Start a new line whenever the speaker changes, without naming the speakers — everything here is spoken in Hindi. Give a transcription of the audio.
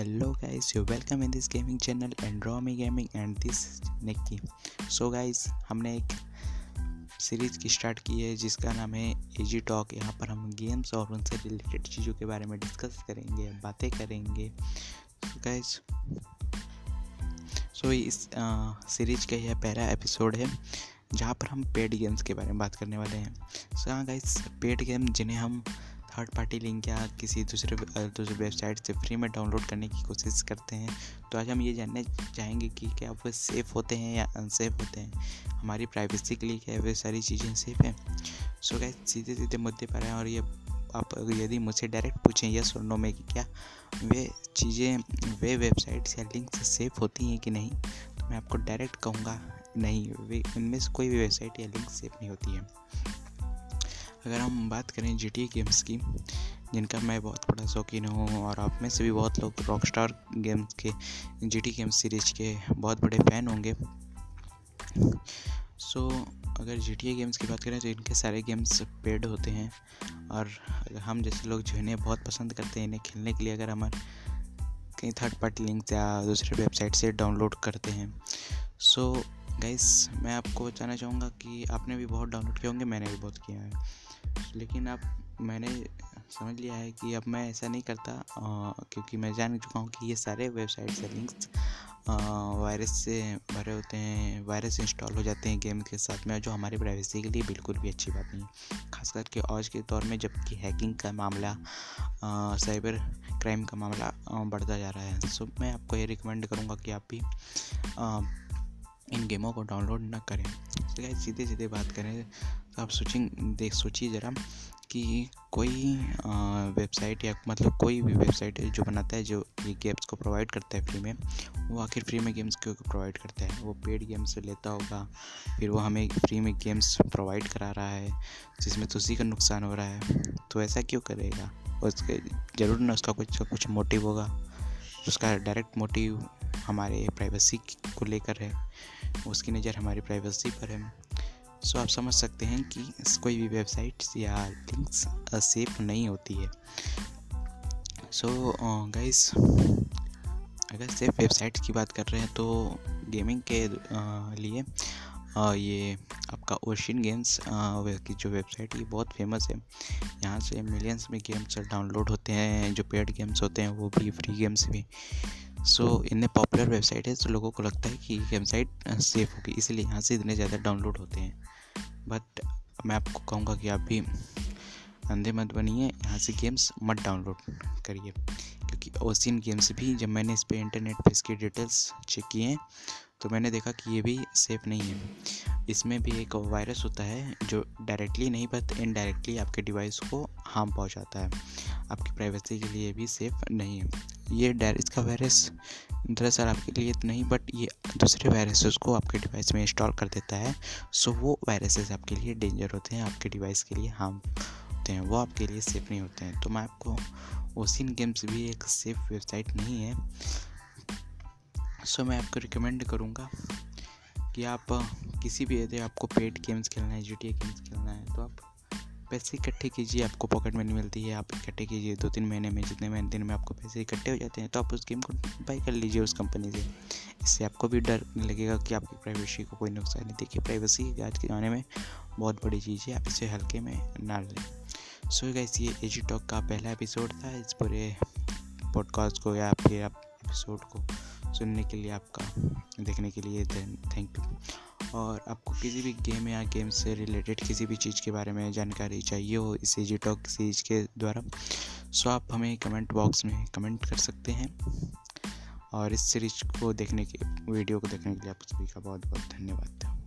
hello, guys. You welcome in this gaming channel and me gaming, and Nicky. So, guys, हमने एक सीरीज़ की स्टार्ट की है, जिसका नाम है एजी टॉक यहाँ पर हम गेम्स और उनसे रिलेटेड चीज़ों के बारे में डिस्कस करेंगे, बातें करेंगे। So सो इस सीरीज़ का यह पहला एपिसोड है, जहाँ पर हम पेड गेम्स के बारे में बात करने वाले हैं। सो हाँ गाइस पेड गेम जिन्हें हम थर्ड पार्टी लिंक या किसी दूसरे दूसरे वेबसाइट से फ्री में डाउनलोड करने की कोशिश करते हैं तो आज हम ये जानने चाहेंगे कि क्या वो सेफ़ होते हैं या अनसेफ होते हैं। हमारी प्राइवेसी के लिए क्या वे सारी चीज़ें सेफ़ हैं? सो गैस सीधे सीधे मुद्दे पर हैं और ये आप यदि मुझसे डायरेक्ट पूछें यस और नो में कि क्या वे चीज़ें, वे वेबसाइट्स या लिंक से सेफ़ होती हैं कि नहीं तो मैं आपको डायरेक्ट कहूँगा, नहीं, वे इनमें से कोई भी वेबसाइट या लिंक सेफ़ नहीं होती है। अगर हम बात करें जी टी गेम्स की जिनका मैं बहुत बड़ा शौकीन हूँ और आप में से भी बहुत लोग रॉक स्टार गेम्स के जी टी गेम्स सीरीज़ के बहुत बड़े फ़ैन होंगे। सो so, अगर जी टी गेम्स की बात करें तो इनके सारे गेम्स पेड होते हैं और हम जैसे लोग जो इन्हें बहुत पसंद करते हैं इन्हें खेलने के लिए अगर हमारे कहीं थर्ड पार्टी लिंक या दूसरे वेबसाइट से डाउनलोड करते हैं। सो so, गाइस मैं आपको बताना चाहूँगा कि आपने भी बहुत डाउनलोड किए होंगे मैंने भी बहुत किया है। लेकिन अब मैंने समझ लिया है कि अब मैं ऐसा नहीं करता आ, क्योंकि मैं जान चुका हूँ कि ये सारे वेबसाइट से लिंक्स वायरस से भरे होते हैं वायरस इंस्टॉल हो जाते हैं गेम के साथ में जो हमारी प्राइवेसी के लिए बिल्कुल भी अच्छी बात नहीं खास करके आज के दौर में जबकि हैकिंग का मामला आ, साइबर क्राइम का मामला बढ़ता जा रहा है। सो मैं आपको ये रिकमेंड करूँगा कि आप भी आ, इन गेमों को डाउनलोड ना करें। तो सीधे सीधे बात करें तो आप सोचिंग देख, सोचिए ज़रा कि कोई वेबसाइट या मतलब कोई भी वेबसाइट जो बनाता है, जो ये गेम्स को प्रोवाइड करता है फ्री में, वो आखिर फ्री में गेम्स क्यों प्रोवाइड करता है? वो पेड गेम्स लेता होगा, फिर वो हमें फ्री में गेम्स प्रोवाइड करा रहा है, जिसमें तो उसी का नुकसान हो रहा है। तो ऐसा क्यों करेगा? उसके, ज़रूर ना उसका कुछ कुछ मोटिव होगा। उसका डायरेक्ट मोटिव हमारे प्राइवेसी को लेकर है। उसकी नज़र हमारी प्राइवेसी पर है। सो आप समझ सकते हैं कि कोई भी वेबसाइट्स या लिंक्स सेफ़ नहीं होती है। सो so, गाइस अगर सेफ़ वेबसाइट्स की बात कर रहे हैं तो गेमिंग के लिए ये आपका ओशियन गेम्स की जो वेबसाइट ये बहुत फ़ेमस है। यहाँ से मिलियंस में गेम्स डाउनलोड होते हैं जो पेड गेम्स होते हैं वो भी फ्री गेम्स भी। सो so, इनमें पॉपुलर वेबसाइट है तो लोगों को लगता है कि वेबसाइट सेफ़ होगी इसलिए यहाँ से इतने ज़्यादा डाउनलोड होते हैं। बट मैं आपको कहूँगा कि आप भी अंधे मत बनिए यहाँ से गेम्स मत डाउनलोड करिए। क्योंकि ओसिन गेम्स भी जब मैंने इस पर इंटरनेट पर इसकी डिटेल्स चेक किए हैं तो मैंने देखा कि ये भी सेफ़ नहीं है। इसमें भी एक वायरस होता है जो डायरेक्टली नहीं बट इनडायरेक्टली आपके डिवाइस को हार्म पहुंचाता है। आपकी प्राइवेसी के लिए भी सेफ़ नहीं है। ये इसका वायरस दरअसल आपके लिए तो नहीं बट ये दूसरे वायरसेस को आपके डिवाइस में इंस्टॉल कर देता है। सो वो वायरसेस आपके लिए डेंजर होते हैं, आपके डिवाइस के लिए हार्म होते हैं, वो आपके लिए सेफ़ नहीं होते हैं। तो मैं आपको ओसिन गेम्स भी एक सेफ़ वेबसाइट नहीं है। सो मैं आपको रिकमेंड करूँगा कि आप, किसी भी यदि आपको पेड गेम्स खेलना है GTA गेम्स खेलना है पैसे इकट्ठे कीजिए, आपको पॉकेट मनी मिलती है, आप इकट्ठे कीजिए दो तीन महीने में, जितने महीने, दिन में आपको पैसे इकट्ठे हो जाते हैं तो आप उस गेम को बाई कर लीजिए उस कंपनी से। इससे आपको भी डर लगेगा कि आपकी प्राइवेसी को कोई नुकसान नहीं देखिए प्राइवेसी आज के ज़माने में बहुत बड़ी चीज़ है, आप इसे हल्के में ना लें। सो गैस ये एजी टॉक का पहला एपिसोड था। इस पूरे पॉडकास्ट को या फिर आप एपिसोड को सुनने के लिए आपका, देखने के लिए थैंक यू और आपको किसी भी गेम या गेम से रिलेटेड किसी भी चीज़ के बारे में जानकारी चाहिए हो इस जी टॉक सीरीज़ के द्वारा सो आप हमें कमेंट बॉक्स में कमेंट कर सकते हैं। और इस सीरीज़ को देखने के वीडियो को देखने के लिए आप सभी का बहुत बहुत धन्यवाद।